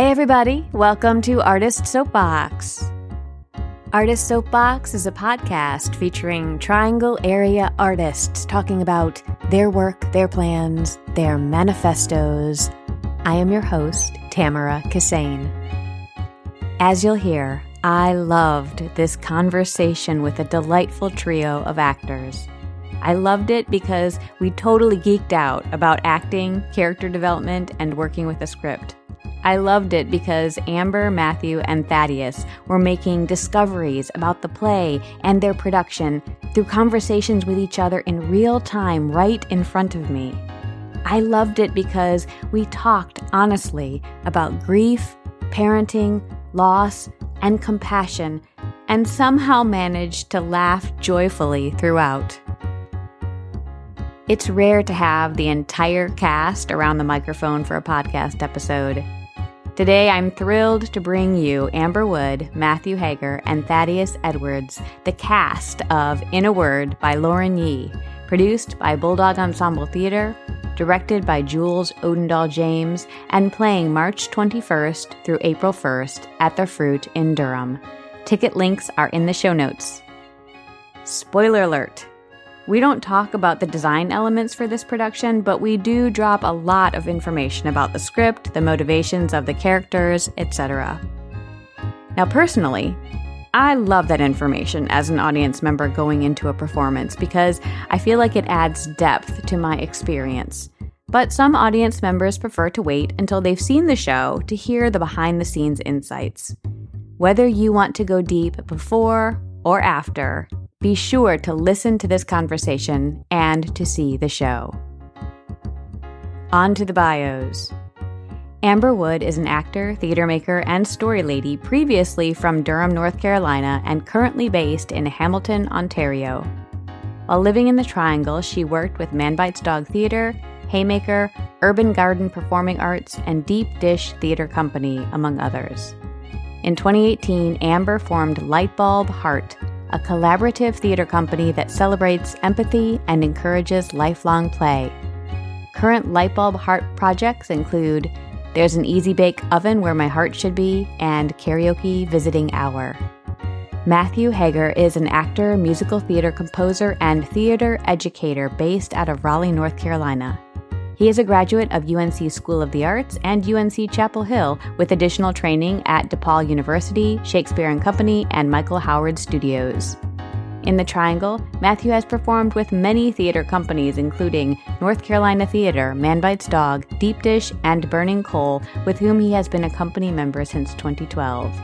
Hey, everybody, welcome to Artist Soapbox. Artist Soapbox is a podcast featuring Triangle area artists talking about their work, their plans, their manifestos. I am your host, Tamara Kissane. As you'll hear, I loved this conversation with a delightful trio of actors. I loved it because we totally geeked out about acting, character development, and working with a script. I loved it because Amber, Matthew, and Thaddeus were making discoveries about the play and their production through conversations with each other in real time right in front of me. I loved it because we talked honestly about grief, parenting, loss, and compassion, and somehow managed to laugh joyfully throughout. It's rare to have the entire cast around the microphone for a podcast episode. Today, I'm thrilled to bring you Amber Wood, Matthew Hager, and Thaddeus Edwards, the cast of In a Word by Lauren Yee, produced by Bulldog Ensemble Theater, directed by Jules Odendahl James, and playing March 21st through April 1st at The Fruit in Durham. Ticket links are in the show notes. Spoiler alert! We don't talk about the design elements for this production, but we do drop a lot of information about the script, the motivations of the characters, etc. Now, personally, I love that information as an audience member going into a performance because I feel like it adds depth to my experience. But some audience members prefer to wait until they've seen the show to hear the behind the scenes insights. Whether you want to go deep before or after, be sure to listen to this conversation and to see the show. On to the bios. Amber Wood is an actor, theater maker, and story lady previously from Durham, North Carolina, and currently based in Hamilton, Ontario. While living in the Triangle, she worked with Man Bites Dog Theater, Haymaker, Urban Garden Performing Arts, and Deep Dish Theater Company, among others. In 2018, Amber formed Lightbulb Heart, a collaborative theater company that celebrates empathy and encourages lifelong play. Current Lightbulb Heart projects include There's an Easy Bake Oven Where My Heart Should Be and Karaoke Visiting Hour. Matthew Hager is an actor, musical theater composer, and theater educator based out of Raleigh, North Carolina. He is a graduate of UNC School of the Arts and UNC Chapel Hill with additional training at DePaul University, Shakespeare and Company, and Michael Howard Studios. In the Triangle, Matthew has performed with many theater companies, including North Carolina Theater, Man Bites Dog, Deep Dish, and Burning Coal, with whom he has been a company member since 2012.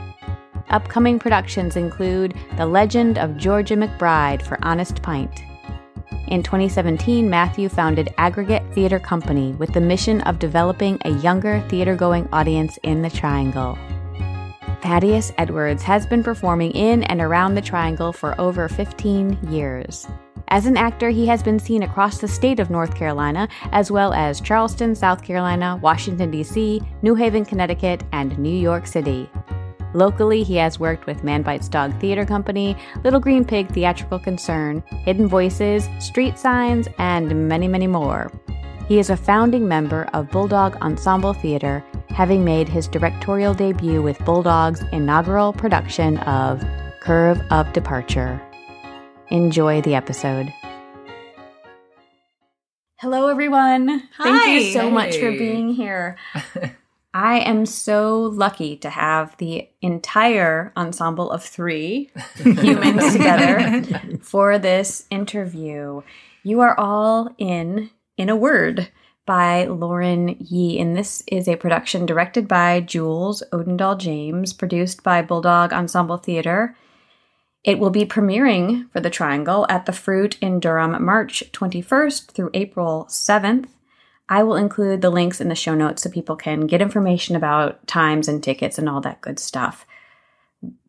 Upcoming productions include The Legend of Georgia McBride for Honest Pint, in 2017, Matthew founded Aggregate Theater Company with the mission of developing a younger theater going audience in the Triangle. Thaddeus Edwards has been performing in and around the Triangle for over 15 years. As an actor, he has been seen across the state of North Carolina, as well as Charleston, South Carolina, Washington, D.C., New Haven, Connecticut, and New York City. Locally, he has worked with Man Bites Dog Theater Company, Little Green Pig Theatrical Concern, Hidden Voices, Street Signs, and many, many more. He is a founding member of Bulldog Ensemble Theater, having made his directorial debut with Bulldog's inaugural production of Curve of Departure. Enjoy the episode. Hello, everyone. Hi. Thank you so much for being here. I am so lucky to have the entire ensemble of three humans together for this interview. You are all in In a Word by Lauren Yee, and this is a production directed by Jules Odendahl James, produced by Bulldog Ensemble Theater. It will be premiering for the Triangle at the Fruit in Durham March 21st through April 7th. I will include the links in the show notes so people can get information about times and tickets and all that good stuff.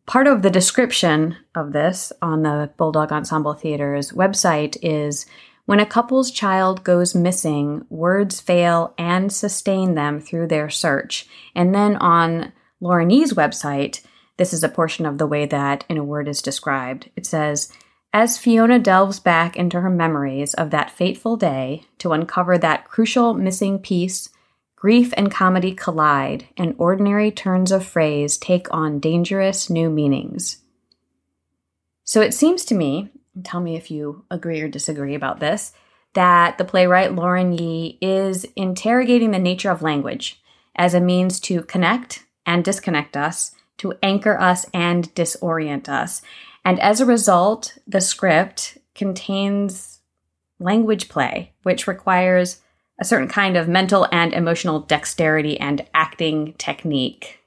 Part of the description of this on the Bulldog Ensemble Theater's website is when a couple's child goes missing, words fail and sustain them through their search. And then on Lauren Yee's website, this is a portion of the way that in a word is described. It says, as Fiona delves back into her memories of that fateful day to uncover that crucial missing piece, Grief and comedy collide, and ordinary turns of phrase take on dangerous new meanings. So it seems to me, tell me if you agree or disagree about this, that the playwright Lauren Yee is interrogating the nature of language as a means to connect and disconnect us, to anchor us and disorient us. And as a result, the script contains language play, which requires a certain kind of mental and emotional dexterity and acting technique.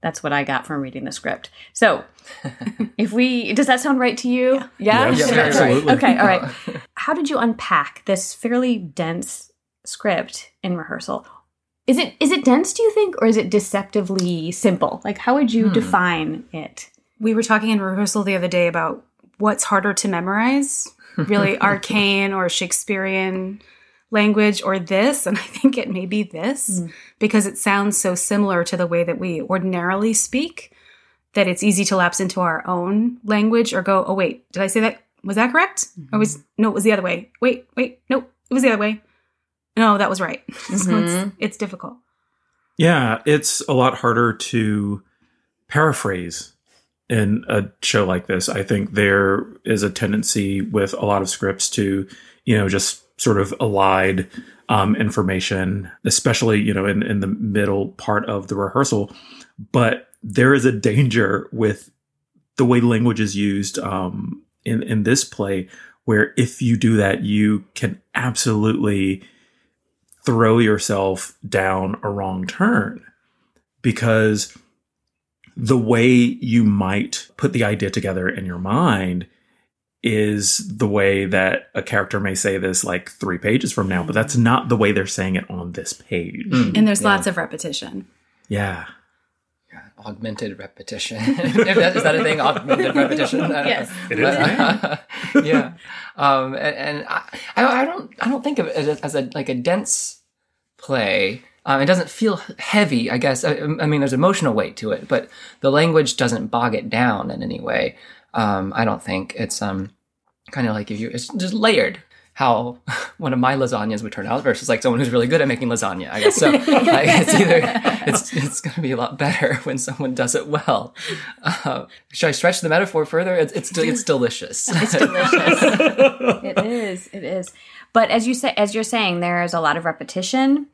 That's what I got from reading the script. So, if we does that sound right to you? Yeah, Yeah, yeah, absolutely. Okay, all right. How did you unpack this fairly dense script in rehearsal? Is it is it dense, do you think, or is it deceptively simple? Like how would you hmm. define it? We were talking in rehearsal the other day about what's harder to memorize, really arcane or Shakespearean language or this. And I think it may be this hmm. because it sounds so similar to the way that we ordinarily speak that it's easy to lapse into our own language or go, oh, wait, did I say that? Was that correct? Or was, mm-hmm. no, it was the other way. Wait, wait, no, it was the other way. No, that was right. so it's, mm-hmm. it's difficult. Yeah, it's a lot harder to paraphrase in a show like this. I think there is a tendency with a lot of scripts to, you know, just sort of allied um, information, especially, you know, in, in the middle part of the rehearsal. But there is a danger with the way language is used um, in, in this play, where if you do that, you can absolutely throw yourself down a wrong turn because the way you might put the idea together in your mind is the way that a character may say this like three pages from now, but that's not the way they're saying it on this page. And there's lots of repetition. Yeah. augmented repetition. if that, is that a thing? Augmented repetition. Yes. know. It is. But, yeah. Um, and, and I, I, I don't, I don't think of it as, as a like a dense play. Um, it doesn't feel heavy. I guess. I, I mean, there's emotional weight to it, but the language doesn't bog it down in any way. Um, I don't think it's um kind of like if you it's just layered. How one of my lasagnas would turn out versus like someone who's really good at making lasagna. I guess so. like, it's either it's it's going to be a lot better when someone does it well. Uh, should I stretch the metaphor further? It's it's delicious. it's delicious. it is. It is. But as you say, as you're saying, there is a lot of repetition,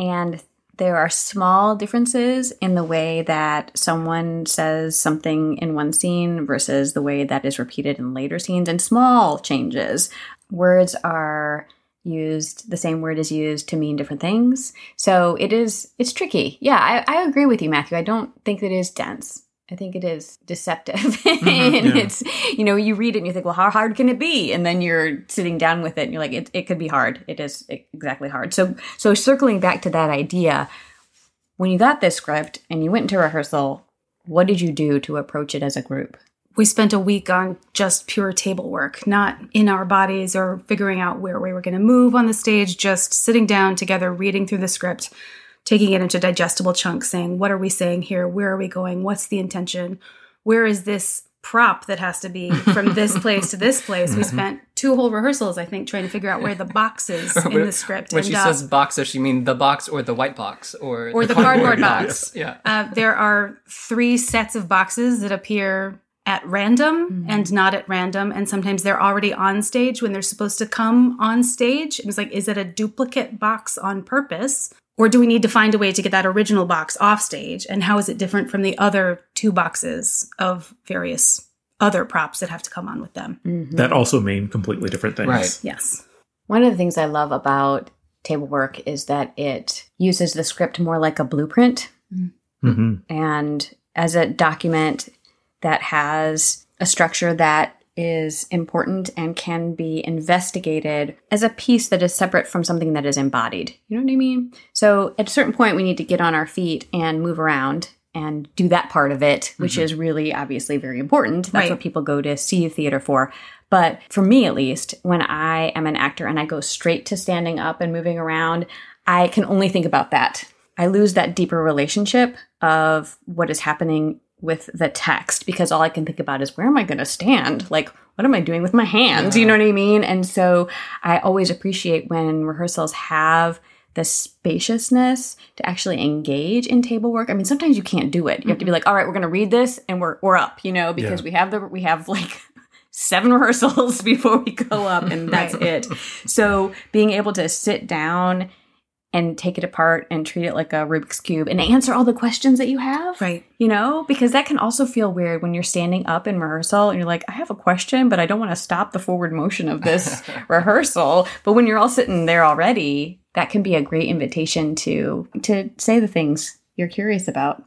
and there are small differences in the way that someone says something in one scene versus the way that is repeated in later scenes, and small changes. Words are used the same word is used to mean different things. So it is it's tricky. Yeah i, I agree with you matthew. I don't think it is dense I think it is deceptive. Mm-hmm, and yeah. it's, you know, you read it and you think, well, how hard can it be? And then you're sitting down with it and you're like, it, it could be hard. It is exactly hard. So, so circling back to that idea, when you got this script and you went into rehearsal, what did you do to approach it as a group? we spent a week on just pure table work, not in our bodies or figuring out where we were going to move on the stage, just sitting down together, reading through the script, taking it into digestible chunks, saying, What are we saying here? Where are we going? What's the intention? Where is this prop that has to be from this place to this place? We spent two whole rehearsals, I think, trying to figure out where the box is in the script. When she uh, says box, does she mean the box or the white box or Or the cardboard box. Yeah. Uh, there are three sets of boxes that appear at random and not at random. And sometimes they're already on stage when they're supposed to come on stage. And it's like, is it a duplicate box on purpose? Or do we need to find a way to get that original box off stage? And how is it different from the other two boxes of various other props that have to come on with them? That also mean completely different things. Right. Yes. One of the things I love about table work is that it uses the script more like a blueprint hmm and as a document that has a structure that is important and can be investigated as a piece that is separate from something that is embodied. You know what I mean? So at a certain point, we need to get on our feet and move around and do that part of it, which mm-hmm. is really obviously very important. That's Right. what people go to see theater for. But for me, at least, when I am an actor and I go straight to standing up and moving around, I can only think about that. I lose that deeper relationship of what is happening with the text because all I can think about is where am I going to stand? Like, what am I doing with my hands? You know what I mean? And so I always appreciate when rehearsals have the spaciousness to actually engage in table work. I mean, sometimes you can't do it. You have to be mm-hmm. like, all right, we're going to read this and we're we're up, you know, because Yeah. we have the we have like seven rehearsals before we go up and that's it. So being able to sit down and take it apart and treat it like a Rubik's cube and answer all the questions that you have. Right. You know, because that can also feel weird when you're standing up in rehearsal and you're like, I have a question, but I don't want to stop the forward motion of this rehearsal. But when you're all sitting there already, that can be a great invitation to to say the things you're curious about.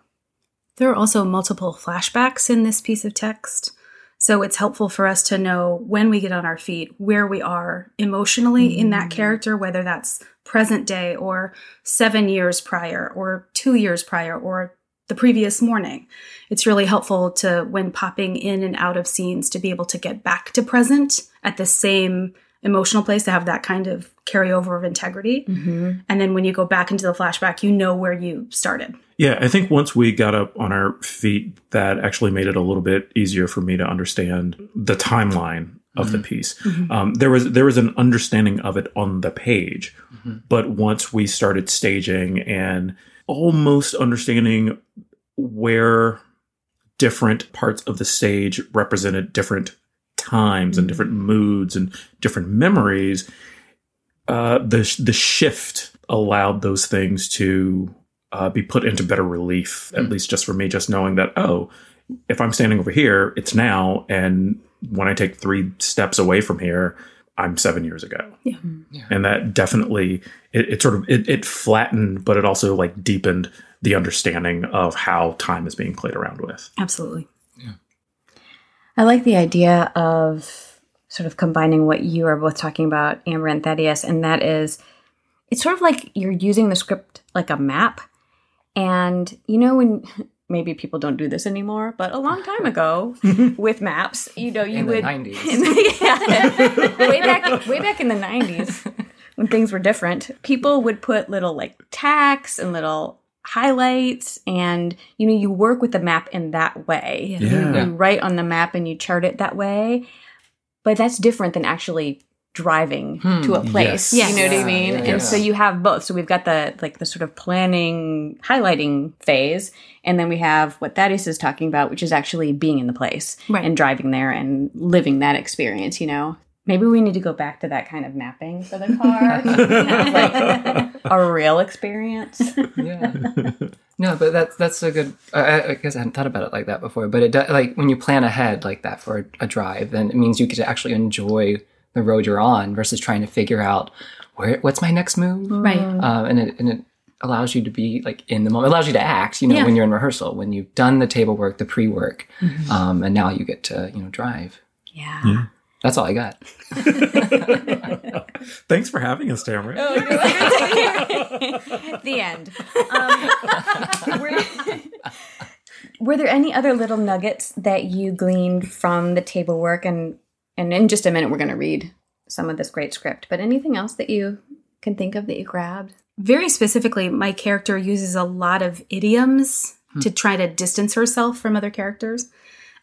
There are also multiple flashbacks in this piece of text. So it's helpful for us to know when we get on our feet, where we are emotionally in that mm. character, whether that's present day or seven years prior or two years prior or the previous morning. It's really helpful to, when popping in and out of scenes, to be able to get back to present at the same emotional place to have that kind of carryover of integrity. Mm-hmm. And then when you go back into the flashback, you know where you started. Yeah, I think once we got up on our feet, that actually made it a little bit easier for me to understand the timeline of the piece. Um, there was there was an understanding of it on the page, but once we started staging and almost understanding where different parts of the stage represented different times and different moods and different memories, uh, the the shift allowed those things to uh, be put into better relief. At least just for me, just knowing that oh, if I'm standing over here, it's now, and when I take three steps away from here, I'm seven years ago. Hmm. Yeah. And that definitely it, it sort of it, it flattened, but it also like deepened the understanding of how time is being played around with. Absolutely. Yeah. I like the idea of sort of combining what you are both talking about, Amber and Thaddeus, and that is it's sort of like you're using the script like a map. And you know when maybe people don't do this anymore, but a long time ago with maps, you know, you In the would 90s. in the- yeah, way back way back in the 90s when things were different, people would put little like tacks and little highlights and you know you work with the map in that way Yeah. You- you write on the map and you chart it that way but that's different than actually driving to a hmm. place Yes. you know what i mean yeah, and yeah. so you have both so we've got the like the sort of planning highlighting phase and then we have what Thaddeus is talking about which is actually being in the place Right. and driving there and living that experience you know maybe we need to go back to that kind of mapping for the car. like a real experience yeah. No, but that's that's a good. I- I, guess I hadn't thought about it like that before. But it do, like when you plan ahead like that for a, a drive, then it means you get to actually enjoy the road you're on versus trying to figure out where what's my next move. Right. Um, and it and it allows you to be like in the moment. Allows you to act. You know, Yeah. when you're in rehearsal, when you've done the table work, the pre work, um, and now you get to you know drive. yeah That's all I got. Thanks for having us, Tamara. the end. Um, were, were there any other little nuggets that you gleaned from the table work? And and in just a minute, we're going to read some of this great script. But anything else that you can think of that you grabbed? Very specifically, my character uses a lot of idioms to try to distance herself from other characters.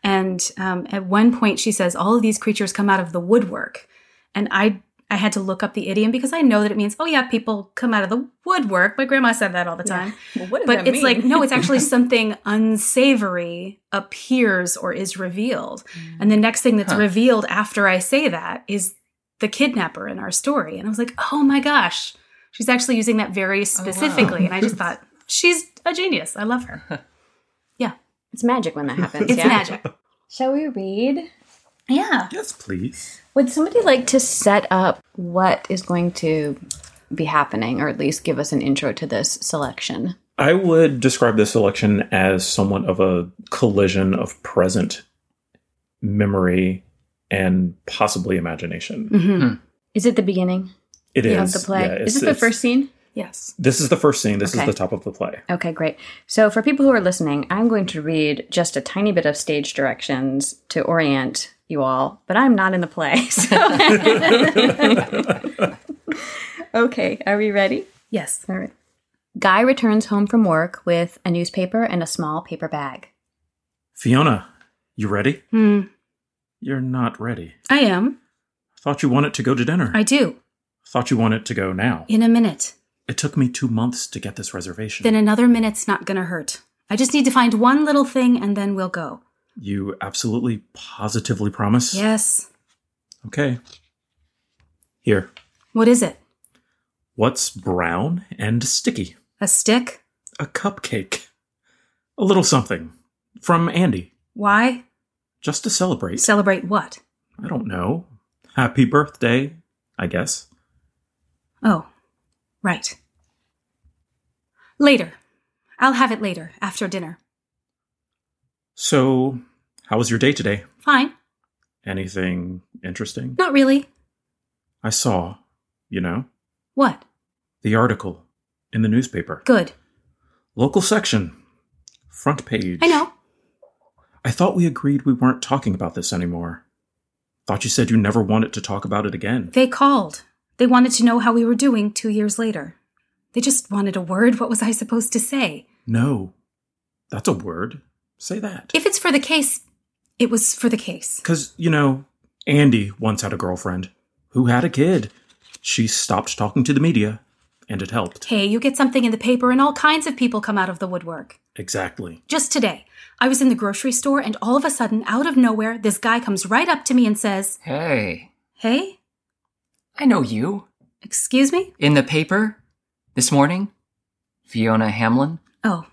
And um, at one point, she says, "All of these creatures come out of the woodwork," and I I had to look up the idiom because I know that it means, "Oh yeah, people come out of the woodwork." My grandma said that all the time. Well, what does But it's mean? like no, it's actually something unsavory appears or is revealed, and the next thing that's revealed after I say that is the kidnapper in our story. And I was like, "Oh my gosh." She's actually using that very specifically. And I just thought, she's a genius. I love her. Yeah. it's magic when that happens. It's yeah? magic. Shall we read? Yeah. Yes, please. Would somebody like to set up what is going to be happening, or at least give us an intro to this selection? I would describe this selection as somewhat of a collision of present memory and possibly imagination. hmm Is it the beginning It is of the play? yeah, is it's- this the first scene? Yes. This is the first scene. This Okay. is the top of the play. Okay, great. So, for people who are listening, I'm going to read just a tiny bit of stage directions to orient you all, but I'm not in the play. So. okay, are we ready? Yes. All right. Guy returns home from work with a newspaper and a small paper bag. Fiona, you ready? Hmm. You're not ready. I am. I thought you wanted to go to dinner. I do. Thought you wanted to go now. In a minute. It took me two months to get this reservation. Then another minute's not gonna hurt. I just need to find one little thing and then we'll go. you absolutely positively promise? Yes. Okay. Here. What is it? What's brown and sticky? A stick? A cupcake. A little something. From Andy. Why? Just to celebrate. Celebrate what? I don't know. Happy birthday, I guess. Oh, right. Later. I'll have it later, after dinner. So, how was your day today? Fine. Anything interesting? Not really. I saw, you know, What? the article in the newspaper. Good. Local section. Front page. I know. I thought we agreed we weren't talking about this anymore. Thought you said you never wanted to talk about it again. They called. They wanted to know how we were doing two years later. They just wanted a word. What was I supposed to say? No. That's a word. Say that. If it's for the case, it was for the case. Because, you know, Andy once had a girlfriend who had a kid. She stopped talking to the media, and it helped. Hey, you get something in the paper and all kinds of people come out of the woodwork. Exactly. Just today, I was in the grocery store and all of a sudden, out of nowhere, this guy comes right up to me and says, Hey, Hey, I know you. excuse me? In the paper this morning? Fiona Hamlin? Oh,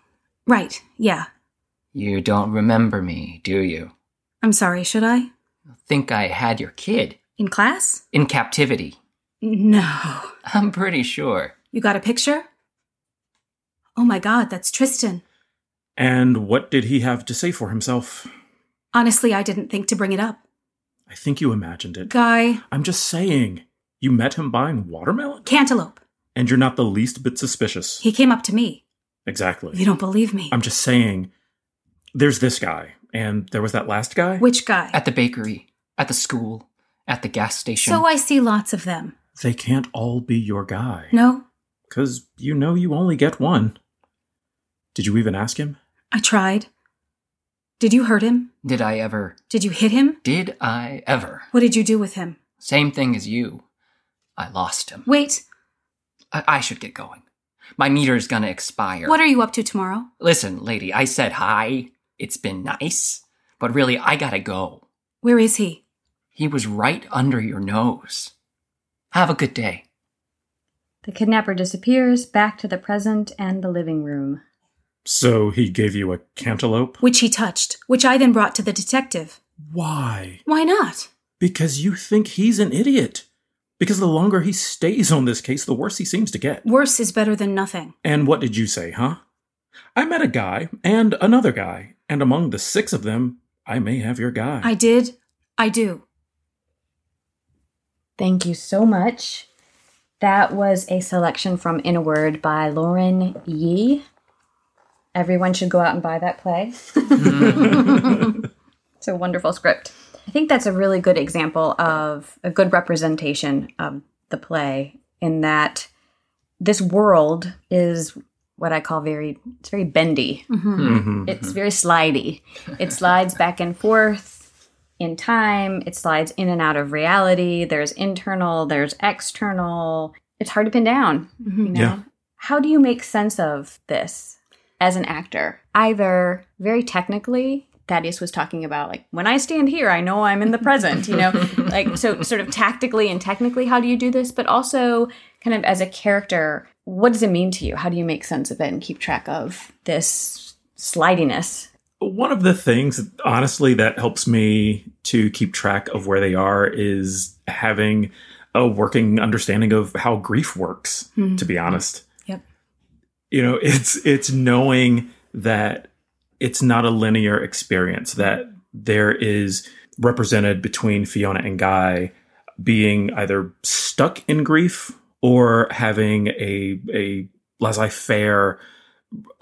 right, yeah. You don't remember me, do you? I'm sorry, should I? Think I had your kid In class? in captivity. No. I'm pretty sure. You got a picture? Oh my god, that's Tristan. And what did he have to say for himself? Honestly, I didn't think to bring it up. I think you imagined it. Guy, I'm just saying. You met him buying watermelon? cantaloupe. And you're not the least bit suspicious. He came up to me. Exactly. You don't believe me. I'm just saying, there's this guy, and there was that last guy. Which guy? At the bakery, at the school, at the gas station. So I see lots of them. They can't all be your guy. No, Because you know you only get one. Did you even ask him? I tried. Did you hurt him? Did I ever? Did you hit him? Did I ever? What did you do with him? Same thing as you. I lost him. Wait, I, I should get going. My meter's gonna expire. what are you up to tomorrow? Listen, lady, I said hi. It's been nice. But really, I gotta go. Where is he? He was right under your nose. Have a good day. The kidnapper disappears back to the present and the living room. So he gave you a cantaloupe? Which he touched, which I then brought to the detective. Why? Why not? Because you think he's an idiot. Because the longer he stays on this case, the worse he seems to get. Worse is better than nothing. And what did you say, huh? I met a guy and another guy, and among the six of them, I may have your guy. I did. I do. Thank you so much. That was a selection from In a Word by Lauren Yee. Everyone should go out and buy that play. it's a wonderful script. I think that's a really good example of a good representation of the play in that this world is what I call very it's very bendy. Mhm. It's very slidey. It slides back and forth in time. It slides in and out of reality. There's internal, there's external. It's hard to pin down. You know? Yeah. How do you make sense of this as an actor? Either very technically, Thaddeus was talking about like when I stand here, I know I'm in the present, you know? like so sort of tactically and technically how do you do this, but also kind of as a character, what does it mean to you? How do you make sense of it and keep track of this slidiness? One of the things, honestly, that helps me to keep track of where they are is having a working understanding of how grief works, to be mm-hmm. honest. Yep. You know, it's it's knowing that it's not a linear experience, that there is represented between Fiona and Guy being either stuck in grief or having a a laissez-faire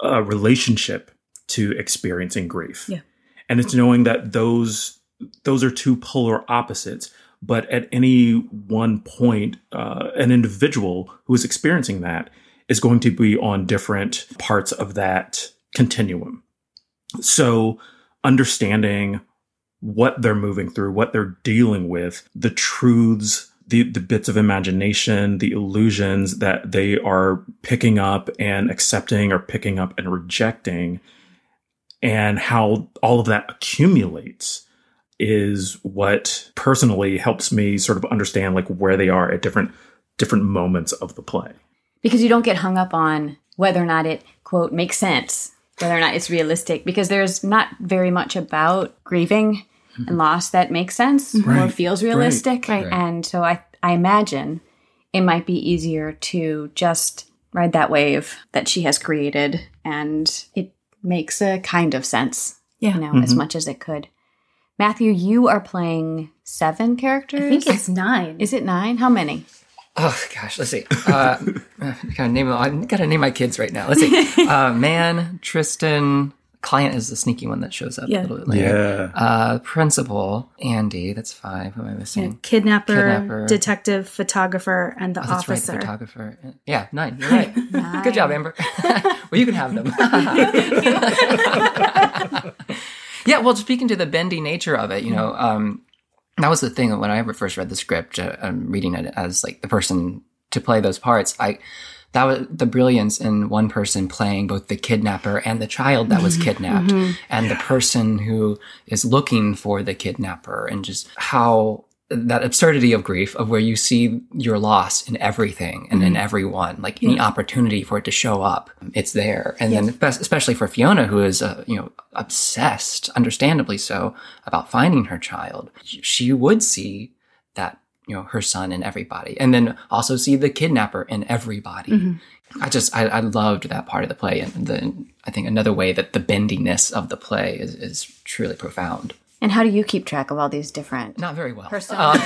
uh, relationship to experiencing grief. Yeah. And it's knowing that those those are two polar opposites, but at any one point, uh, an individual who is experiencing that is going to be on different parts of that continuum. So, understanding what they're moving through, what they're dealing with, the truths the the bits of imagination, the illusions that they are picking up and accepting or picking up and rejecting and how all of that accumulates is what personally helps me sort of understand like where they are at different different moments of the play. Because you don't get hung up on whether or not it quote makes sense, whether or not it's realistic because there's not very much about grieving and mm-hmm. loss that makes sense or feels realistic. Right. And so I I imagine it might be easier to just ride that wave that she has created and it makes a kind of sense. Yeah. You know, as mm-hmm. much as it could. Matthew, you are playing seven characters. I think it's nine. Is it nine? How many? Oh gosh, let's see. Uh, gotta name I gotta name my kids right now. Let's see. Uh, Man, Tristan, client is the sneaky one that shows up Yeah. a little bit later. Yeah. Uh, principal, Andy. That's five. Who am I missing? Kidnapper, Kidnapper. detective, photographer, and the Oh, that's officer. right, the photographer. Yeah, nine. You're right. nine. Good job, Amber. well, you can have them. yeah. Well, speaking to the bendy nature of it, you know, um, that was the thing that when I ever first read the script. Uh, I'm reading it as like the person to play those parts. I that was the brilliance in one person playing both the kidnapper and the child that was mm-hmm. kidnapped, mm-hmm. and the person who is looking for the kidnapper, and just how that absurdity of grief of where you see your loss in everything and in everyone like any opportunity for it to show up it's there. And then especially for fiona who is uh, you know obsessed understandably so about finding her child she would see that you know her son in everybody and then also see the kidnapper in everybody. I just I, I loved that part of the play and then i think another way that the bendiness of the play is, is truly profound And how do you keep track of all these different not very well personas?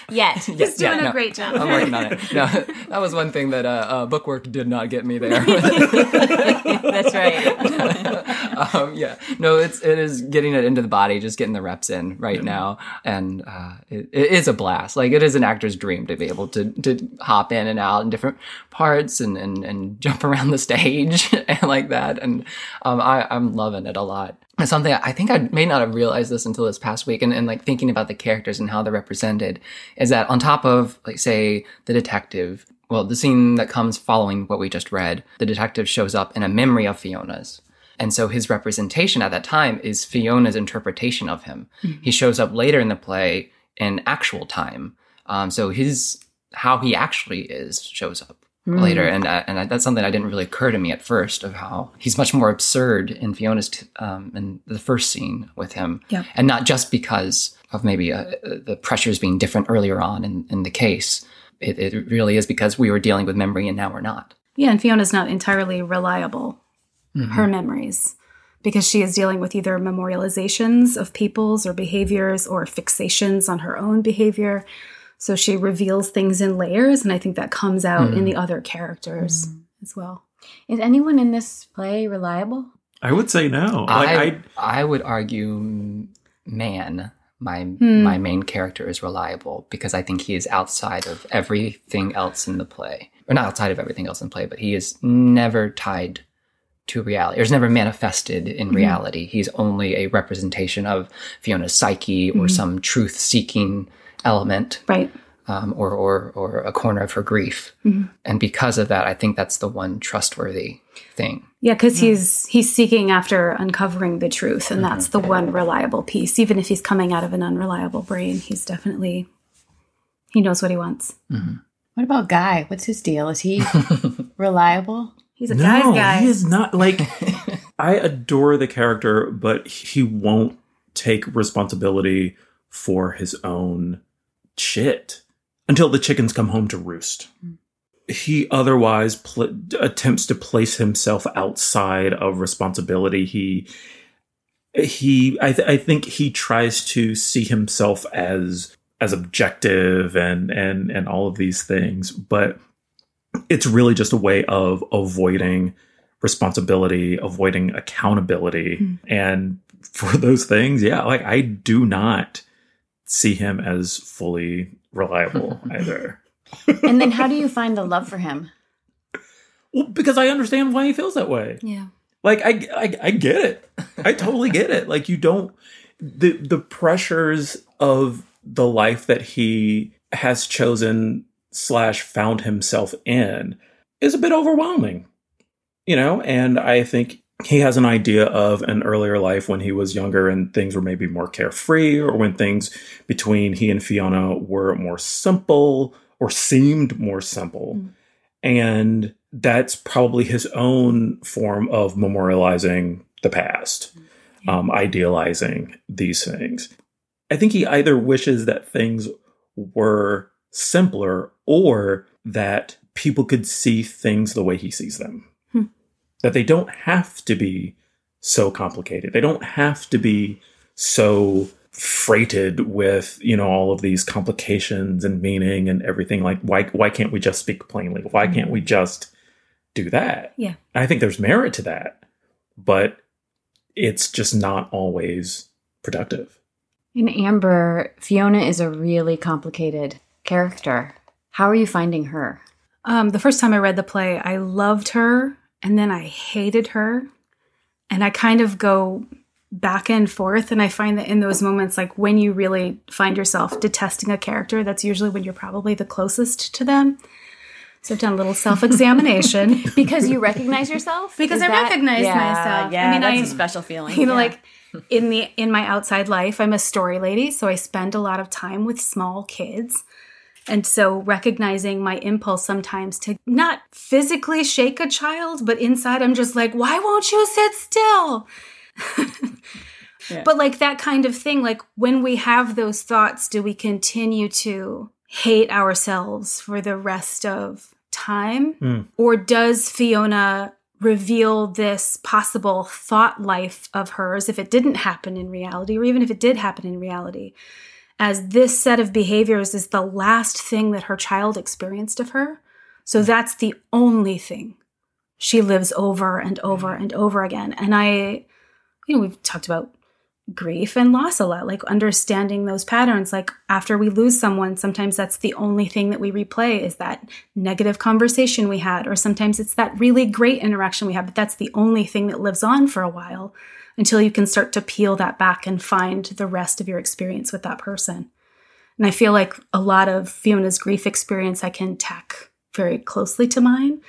Yet. He's doing no. a great job. I'm working on it. No, that was one thing that uh, uh, bookwork did not get me there. That's right. um, yeah, no, it's it is getting it into the body, just getting the reps in right now, and uh, it, it is a blast. Like it is an actor's dream to be able to to hop in and out in different parts and and, and jump around the stage and like that. And um, I I'm loving it a lot. It's something I think I may not have realized this until this past week, and, and like thinking about the characters and how they're represented, is that on top of like say the detective well, the scene that comes following what we just read, the detective shows up in a memory of Fiona's. And so his representation at that time is Fiona's interpretation of him. He shows up later in the play in actual time. Um, so his, how he actually is shows up later. And, uh, and that's something that didn't really occur to me at first of how he's much more absurd in Fiona's, t- um, in the first scene with him. Yep. And not just because of maybe uh, the pressures being different earlier on in, in the case. It, it really is because we were dealing with memory and now we're not. Yeah, and Fiona's not entirely reliable, her memories, because she is dealing with either memorializations of people's or behaviors or fixations on her own behavior. So she reveals things in layers, and I think that comes out in the mm. other characters mm. as well. Is anyone in this play reliable? I would say no. Like I, I, I would argue mm, man my hmm. my main character is reliable because I think he is outside of everything else in the play. Or not outside of everything else in play, but he is never tied to reality or is never manifested in mm-hmm. reality. He's only a representation of Fiona's psyche or mm-hmm. some truth seeking element Right. um, or, or or a corner of her grief. Mm-hmm. And because of that, I think that's the one trustworthy thing. Yeah, because he's he's seeking after uncovering the truth, and that's mm-hmm. the one reliable piece. Even if he's coming out of an unreliable brain, he's definitely he knows what he wants. Mm-hmm. What about Guy? What's his deal? Is he reliable? He's a no, guy's guy. he is not like. I adore the character, but he won't take responsibility for his own shit until the chickens come home to roost. He otherwise pl- attempts to place himself outside of responsibility. He he I, th- I think he tries to see himself as as objective and and and all of these things, but it's really just a way of avoiding responsibility, avoiding accountability. Hmm. And for those things, yeah, like I do not see him as fully reliable either. and then how do you find the love for him? Well, because I understand why he feels that way. yeah. Like I, I I get it. I totally get it. Like you don't the the pressures of the life that he has chosen slash found himself in is a bit overwhelming, you know. And I think he has an idea of an earlier life when he was younger and things were maybe more carefree, or when things between he and Fiona were more simple or seemed more simple. Mm. And that's probably his own form of memorializing the past, mm. um, idealizing these things. I think he either wishes that things were simpler or that people could see things the way he sees them that they don't have to be so complicated. They don't have to be so freighted with, you know, all of these complications and meaning and everything. Like, why, why can't we just speak plainly? Why can't we just do that? Yeah. I think there's merit to that, but it's just not always productive. In Amber, Fiona is a really complicated character. How are you finding her? Um, the first time I read the play, I loved her and then I hated her. And I kind of go back and forth. And I find that in those moments, like when you really find yourself detesting a character, that's usually when you're probably the closest to them. So I've done a little self examination. because you recognize yourself? Because Is I that, recognize yeah, myself. Yeah, I mean, that's I, a special feeling. You know, yeah. like in the in my outside life, I'm a story lady, so I spend a lot of time with small kids. And so recognizing my impulse sometimes to not physically shake a child, but inside I'm just like, why won't you sit still? yeah. But like that kind of thing, like when we have those thoughts, do we continue to hate ourselves for the rest of time? Mm. Or does Fiona reveal this possible thought life of hers if it didn't happen in reality, or even if it did happen in reality? As this set of behaviors is the last thing that her child experienced of her. So mm-hmm. that's the only thing she lives over and mm-hmm. over and over again. And I, you know, we've talked about grief and loss a lot, like understanding those patterns. Like after we lose someone, sometimes that's the only thing that we replay is that negative conversation we had, or sometimes it's that really great interaction we had, but that's the only thing that lives on for a while until you can start to peel that back and find the rest of your experience with that person. And I feel like a lot of Fiona's grief experience I can tack very closely to mine.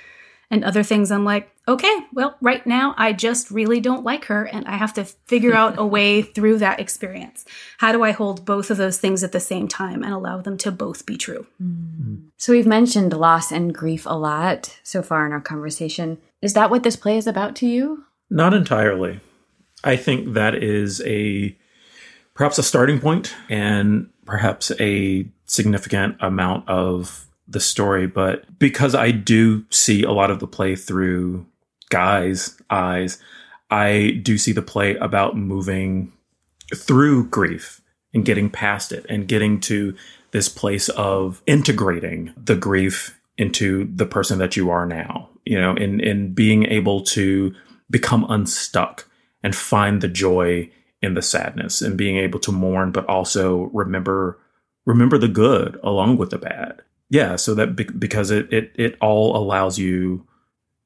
And other things I'm like, okay, well, right now I just really don't like her and I have to figure out a way through that experience. How do I hold both of those things at the same time and allow them to both be true? Mm. So we've mentioned loss and grief a lot so far in our conversation. Is that what this play is about to you? Not entirely. I think that is a perhaps a starting point and perhaps a significant amount of the story. But because I do see a lot of the play through Guy's eyes, I do see the play about moving through grief and getting past it and getting to this place of integrating the grief into the person that you are now, you know, in, in being able to become unstuck and find the joy in the sadness and being able to mourn, but also remember remember the good along with the bad. Yeah, so that be- because it, it it all allows you,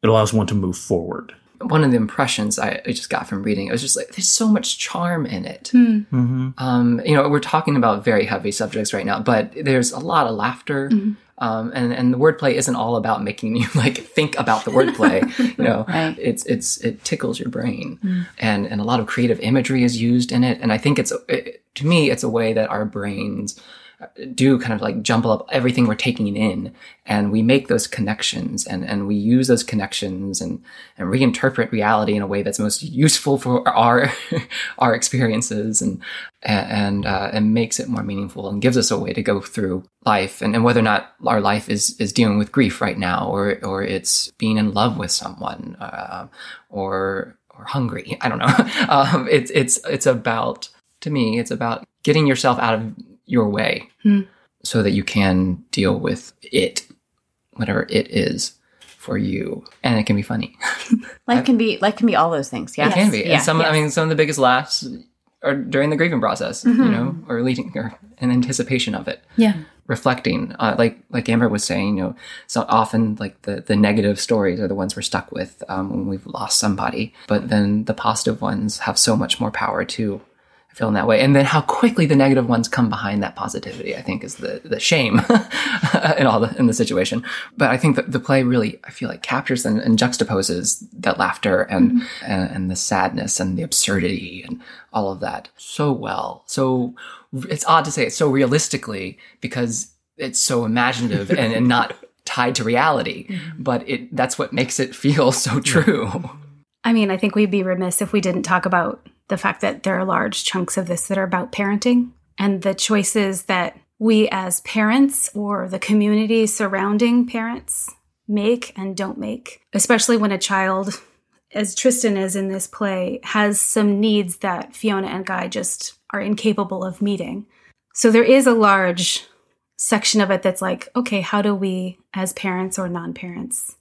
it allows one to move forward. One of the impressions I, I just got from reading, it was just like there's so much charm in it. Mm. Mm-hmm. Um, you know, we're talking about very heavy subjects right now, but there's a lot of laughter. Mm-hmm um, and and the wordplay isn't all about making you like think about the wordplay. you know, right. it's it's it tickles your brain, mm. and and a lot of creative imagery is used in it. And I think it's it, to me, it's a way that our brains do kind of like jumble up everything we're taking in and we make those connections and, and we use those connections and, and reinterpret reality in a way that's most useful for our our experiences and and uh, and makes it more meaningful and gives us a way to go through life and, and whether or not our life is is dealing with grief right now or or it's being in love with someone uh, or or hungry. I don't know. Um, it's it's it's about to me it's about getting yourself out of your way hmm. so that you can deal with it, whatever it is for you. And it can be funny. life can be life can be all those things. Yeah. It can be. Yeah, and some yes. I mean some of the biggest laughs are during the grieving process, mm-hmm. you know, or leading or in anticipation of it. Yeah. Reflecting, uh, like like Amber was saying, you know, so often like the the negative stories are the ones we're stuck with um, when we've lost somebody, but then the positive ones have so much more power too feel in that way. And then how quickly the negative ones come behind that positivity, I think is the, the shame in all the, in the situation. But I think that the play really, I feel like captures and, and juxtaposes that laughter and, mm-hmm. and, and the sadness and the absurdity and all of that so well. So it's odd to say it so realistically because it's so imaginative and, and not tied to reality, mm-hmm. but it, that's what makes it feel so true. I mean, I think we'd be remiss if we didn't talk about the fact that there are large chunks of this that are about parenting and the choices that we as parents or the community surrounding parents make and don't make, especially when a child, as Tristan is in this play, has some needs that Fiona and Guy just are incapable of meeting. So there is a large section of it that's like, okay, how do we, as parents or non parents,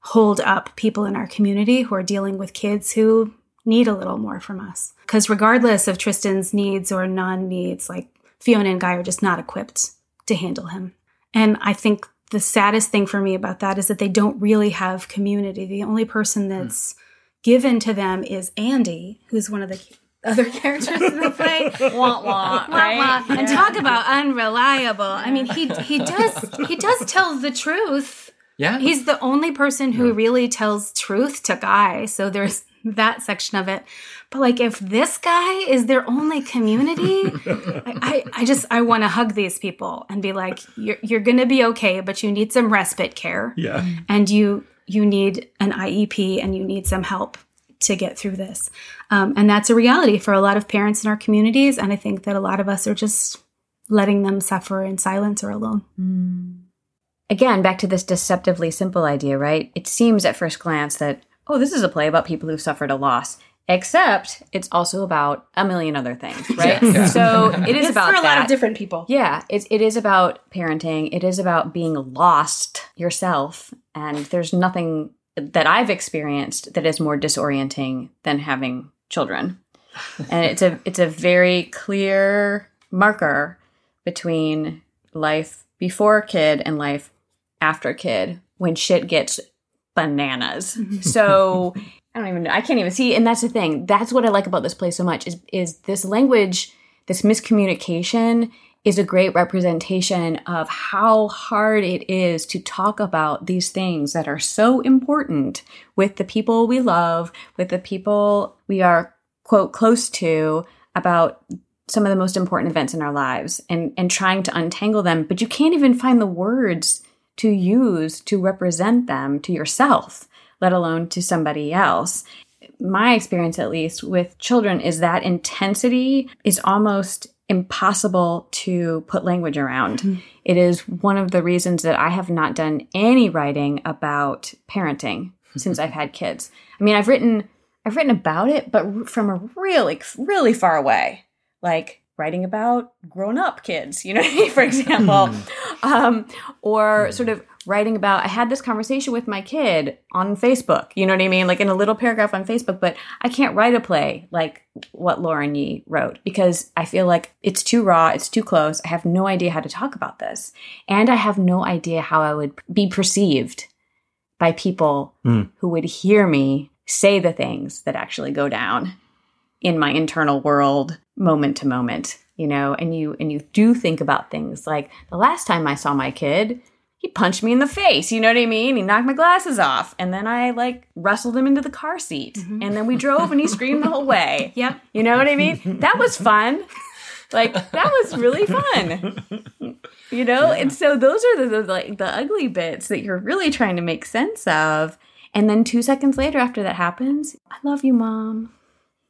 hold up people in our community who are dealing with kids who need a little more from us. Because regardless of Tristan's needs or non needs, like Fiona and Guy are just not equipped to handle him. And I think the saddest thing for me about that is that they don't really have community. The only person hmm. that's mm. given to them is Andy, who's one of the other characters in the play. wah, wah, right? And talk about unreliable. I mean, he he does he does tell the truth. Yeah. He's the only person who yeah. really tells truth to Guy. So there's that section of it. But like, if this guy is their only community, I, I, I, just I want to hug these people and be like, you're you're gonna be okay, but you need some respite care. Yeah, and you you need an IEP and you need some help to get through this. Um, and that's a reality for a lot of parents in our communities. And I think that a lot of us are just letting them suffer in silence or alone. Mm. Again, back to this deceptively simple idea, right? It seems at first glance that oh, this is a play about people who've suffered a loss. Except it's also about a million other things, right? Yeah. So it is it's about for a that. lot of different people. Yeah, it's it is about parenting. It is about being lost yourself, and there's nothing that I've experienced that is more disorienting than having children. And it's a it's a very clear marker between life before kid and life after kid when shit gets bananas. so I don't even know. I can't even see. And that's the thing. That's what I like about this play so much is is this language, this miscommunication is a great representation of how hard it is to talk about these things that are so important with the people we love, with the people we are quote close to about some of the most important events in our lives and and trying to untangle them, but you can't even find the words to use to represent them to yourself, let alone to somebody else. My experience, at least, with children is that intensity is almost impossible to put language around. Mm-hmm. It is one of the reasons that I have not done any writing about parenting since I've had kids. I mean, I've written I've written about it, but from a really really far away. Like writing about grown up kids, you know, for example, um, or sort of writing about, I had this conversation with my kid on Facebook, you know what I mean? Like in a little paragraph on Facebook, but I can't write a play like what Lauren Yee wrote because I feel like it's too raw, it's too close. I have no idea how to talk about this. And I have no idea how I would be perceived by people mm. who would hear me say the things that actually go down in my internal world moment to moment you know and you and you do think about things. Like the last time i saw my kid he punched me in the face you know what i mean? He knocked my glasses off and then i like wrestled him into the car seat mm-hmm. and then we drove and he screamed the whole way. Yep. You know what i mean? That was fun. Like that was really fun. You know? Yeah. and so those are the, the like the ugly bits that you're really trying to make sense of and then two seconds later after that happens i love you mom.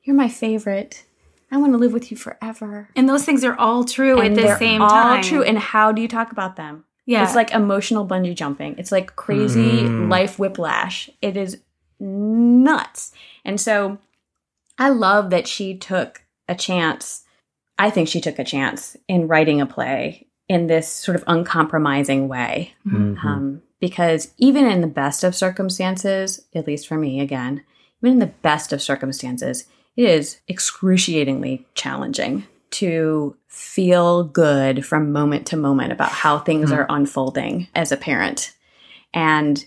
You're my favorite. I want to live with you forever. And those things are all true and at the same all time. All true. And how do you talk about them? Yeah. It's like emotional bungee jumping. It's like crazy mm. life whiplash. It is nuts. And so I love that she took a chance. I think she took a chance in writing a play in this sort of uncompromising way. Mm-hmm. Um, because even in the best of circumstances, at least for me, again, even in the best of circumstances, it is excruciatingly challenging to feel good from moment to moment about how things mm-hmm. are unfolding as a parent. And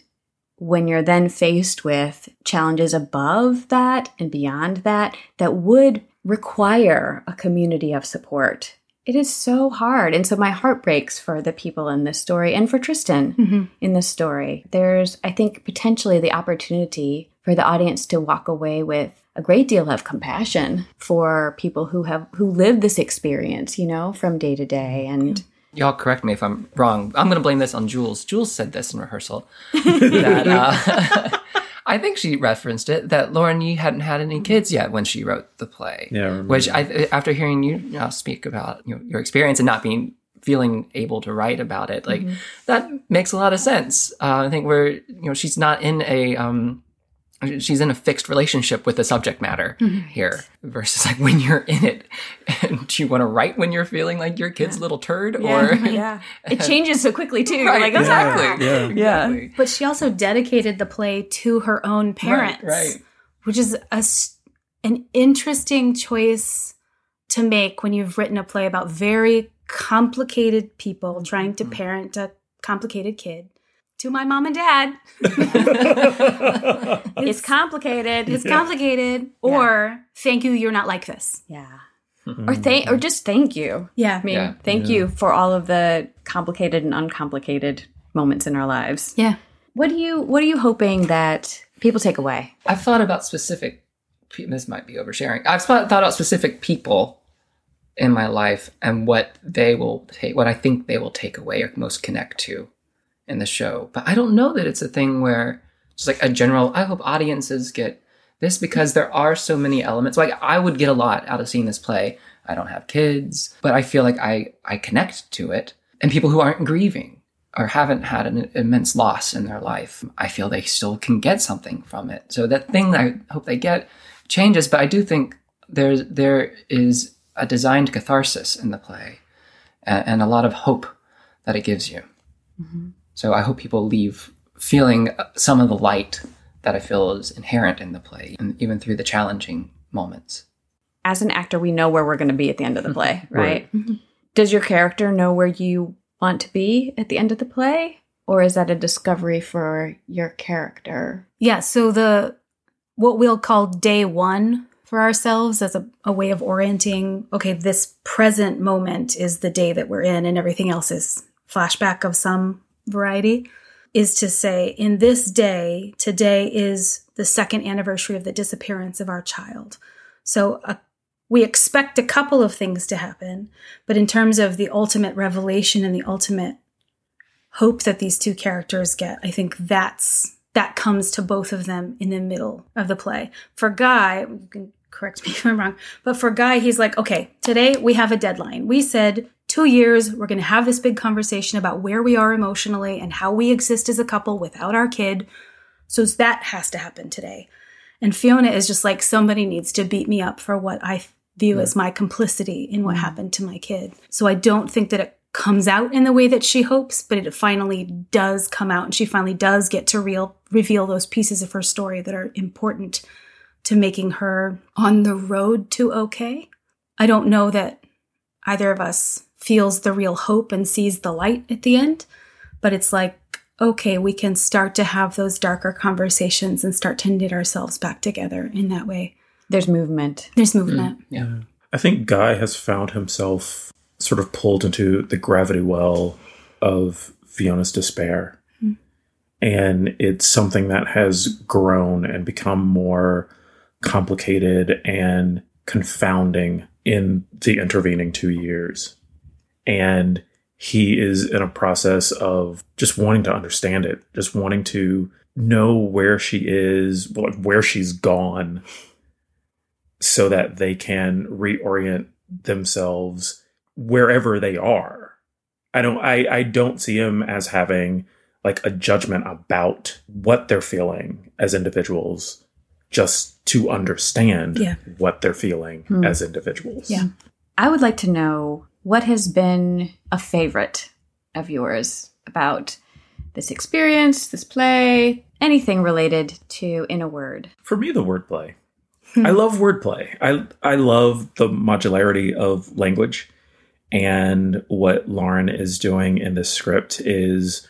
when you're then faced with challenges above that and beyond that, that would require a community of support. It is so hard. And so my heart breaks for the people in this story and for Tristan Mhm. in this story. There's, I think, potentially the opportunity for the audience to walk away with a great deal of compassion for people who have who live this experience, you know, from day to day. And Y'all correct me if I'm wrong. I'm going to blame this on Jules. Jules said this in rehearsal. that, uh, I think she referenced it that Lauren, you hadn't had any kids yet when she wrote the play. Yeah, I Which I, after hearing you, you know, speak about you know, your experience and not being feeling able to write about it, like that makes a lot of sense. Uh, I think where you know she's not in a um, she's in a fixed relationship with the subject matter mm-hmm. here versus like when you're in it and do you want to write when you're feeling like your kid's little turd or yeah, it changes so quickly too. Right, like, "Oh, exactly. Yeah. Exactly. But she also dedicated the play to her own parents, right. which is a, s- an interesting choice to make when you've written a play about very complicated people trying to mm-hmm. parent a complicated kid. To my mom and dad, it's complicated. it's complicated. Or thank you, you're not like this. yeah. Mm-hmm. Or thank, or just thank you. Yeah, I mean, Yeah. thank you for all of the complicated and uncomplicated moments in our lives. yeah. What do you What are you hoping that people take away? I've thought about specific. This might be oversharing. I've thought thought about specific people in my life and what they will take, what I think they will take away or most connect to in the show. But I don't know that it's a thing where just like a general. I hope audiences get this because there are so many elements. Like I would get a lot out of seeing this play. I don't have kids, but I feel like I I connect to it. And people who aren't grieving or haven't had an immense loss in their life, I feel they still can get something from it. So that thing that I hope they get changes, but I do think there's there is a designed catharsis in the play and, and a lot of hope that it gives you. Mm-hmm. So I hope people leave feeling some of the light that I feel is inherent in the play, and even through the challenging moments. As an actor, we know where we're going to be at the end of the play, right? Right. Mm-hmm. Does your character know where you want to be at the end of the play, or is that a discovery for your character? Yeah, so the what we'll call day one for ourselves as a, a way of orienting, okay, this present moment is the day that we're in and everything else is flashback of some variety, is to say, in this day, today is the second anniversary of the disappearance of our child. So a we expect a couple of things to happen, but in terms of the ultimate revelation and the ultimate hope that these two characters get, I think that's that comes to both of them in the middle of the play. For Guy, you can correct me if I'm wrong, but for Guy, he's like, okay, today we have a deadline. We said two years, we're going to have this big conversation about where we are emotionally and how we exist as a couple without our kid. So that has to happen today. And Fiona is just like, somebody needs to beat me up for what I view as my complicity in what mm-hmm. happened to my kid. So I don't think that it comes out in the way that she hopes, but it finally does come out and she finally does get to real, reveal those pieces of her story that are important to making her on the road to okay. I don't know that either of us feels the real hope and sees the light at the end, but it's like, okay, we can start to have those darker conversations and start to knit ourselves back together in that way. There's movement. There's movement. Mm, yeah. I think Guy has found himself sort of pulled into the gravity well of Fiona's despair. Mm. And it's something that has grown and become more complicated and confounding in the intervening two years. And he is in a process of just wanting to understand it, just wanting to know where she is, like where she's gone, so that they can reorient themselves wherever they are. I don't I, I don't see him as having like a judgment about what they're feeling as individuals just to understand Yeah. what they're feeling hmm. as individuals. Yeah. I would like to know what has been a favorite of yours about this experience, this play, anything related to In a Word. For me the wordplay. Hmm. I love wordplay. I I love the modularity of language and what Lauren is doing in this script is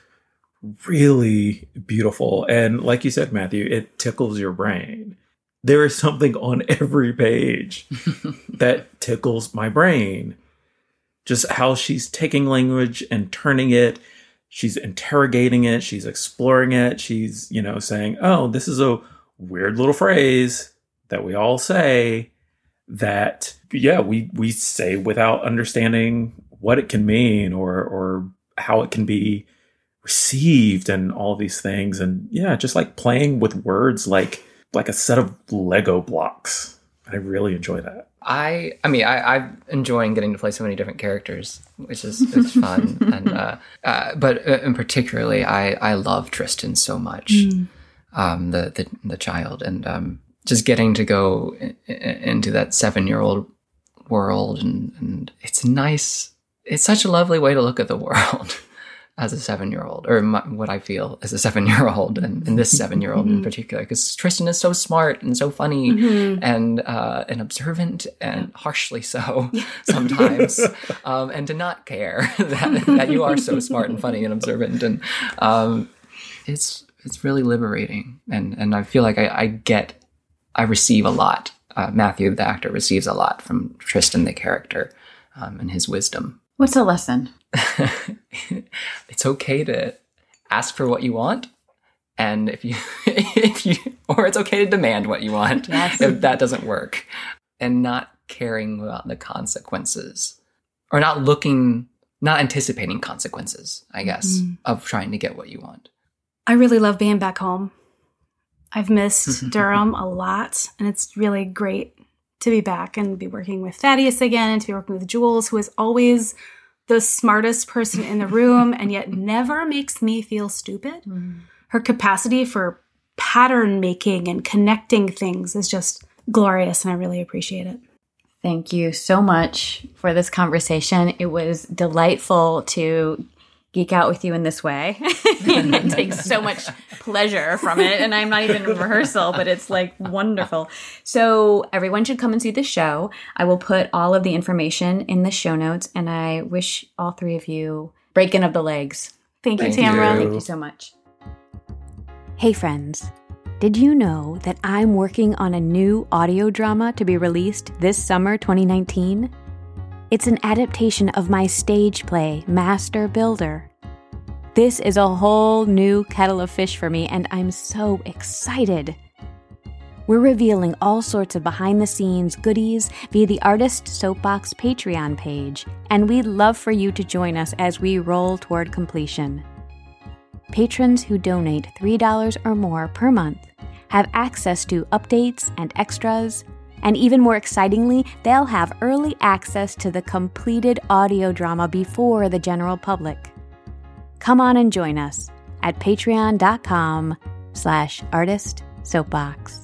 really beautiful. And like you said, Matthew, it tickles your brain. there is something on every page that tickles my brain. Just how she's taking language and turning it, she's interrogating it, she's exploring it, she's, you know, saying, oh, this is a weird little phrase that we all say that, yeah, we, we say without understanding what it can mean or, or how it can be received and all these things. And yeah, just like playing with words like, like a set of Lego blocks. I really enjoy that. I I mean I I'm enjoying getting to play so many different characters, which is it's fun. and uh, uh, but uh, in particularly, I I love Tristan so much, um, the the the child, and um, just getting to go i- i- into that seven year old world, and and it's nice. It's such a lovely way to look at the world. As a seven-year-old, or my, what I feel as a seven-year-old, and, and this seven-year-old in particular, because Tristan is so smart and so funny, and uh, and observant and harshly so sometimes, um, and to not care that, that you are so smart and funny and observant, and um, it's it's really liberating, and and I feel like I, I get I receive a lot. Uh, Matthew, the actor, receives a lot from Tristan, the character, um, and his wisdom. What's a lesson? it's okay to ask for what you want and if you if you or it's okay to demand what you want. Yes. if that doesn't work. And not caring about the consequences. Or not looking not anticipating consequences i guess mm-hmm. of trying to get what you want. I really love being back home. I've missed Durham a lot, and it's really great to be back and be working with Thaddeus again and to be working with Jules, who is always the smartest person in the room and yet never makes me feel stupid. Mm-hmm. Her capacity for pattern making and connecting things is just glorious, and I really appreciate it. Thank you so much for this conversation. It was delightful to geek out with you in this way. I take so much pleasure from it. And I'm not even in rehearsal, but it's like wonderful. So everyone should come and see the show. I will put all of the information in the show notes. And I wish all three of you breaking of the legs. Thank you, Thank Tamara. you. Thank you so much. Hey, friends. Did you know that I'm working on a new audio drama to be released this summer 2019? It's an adaptation of my stage play, Master Builder. This is a whole new kettle of fish for me, and I'm so excited. We're revealing all sorts of behind the scenes goodies via the Artist Soapbox Patreon page, and we'd love for you to join us as we roll toward completion. Patrons who donate $3 or more per month have access to updates and extras, and even more excitingly, they'll have early access to the completed audio drama before the general public. Come on and join us at patreon.com slash artist soapbox.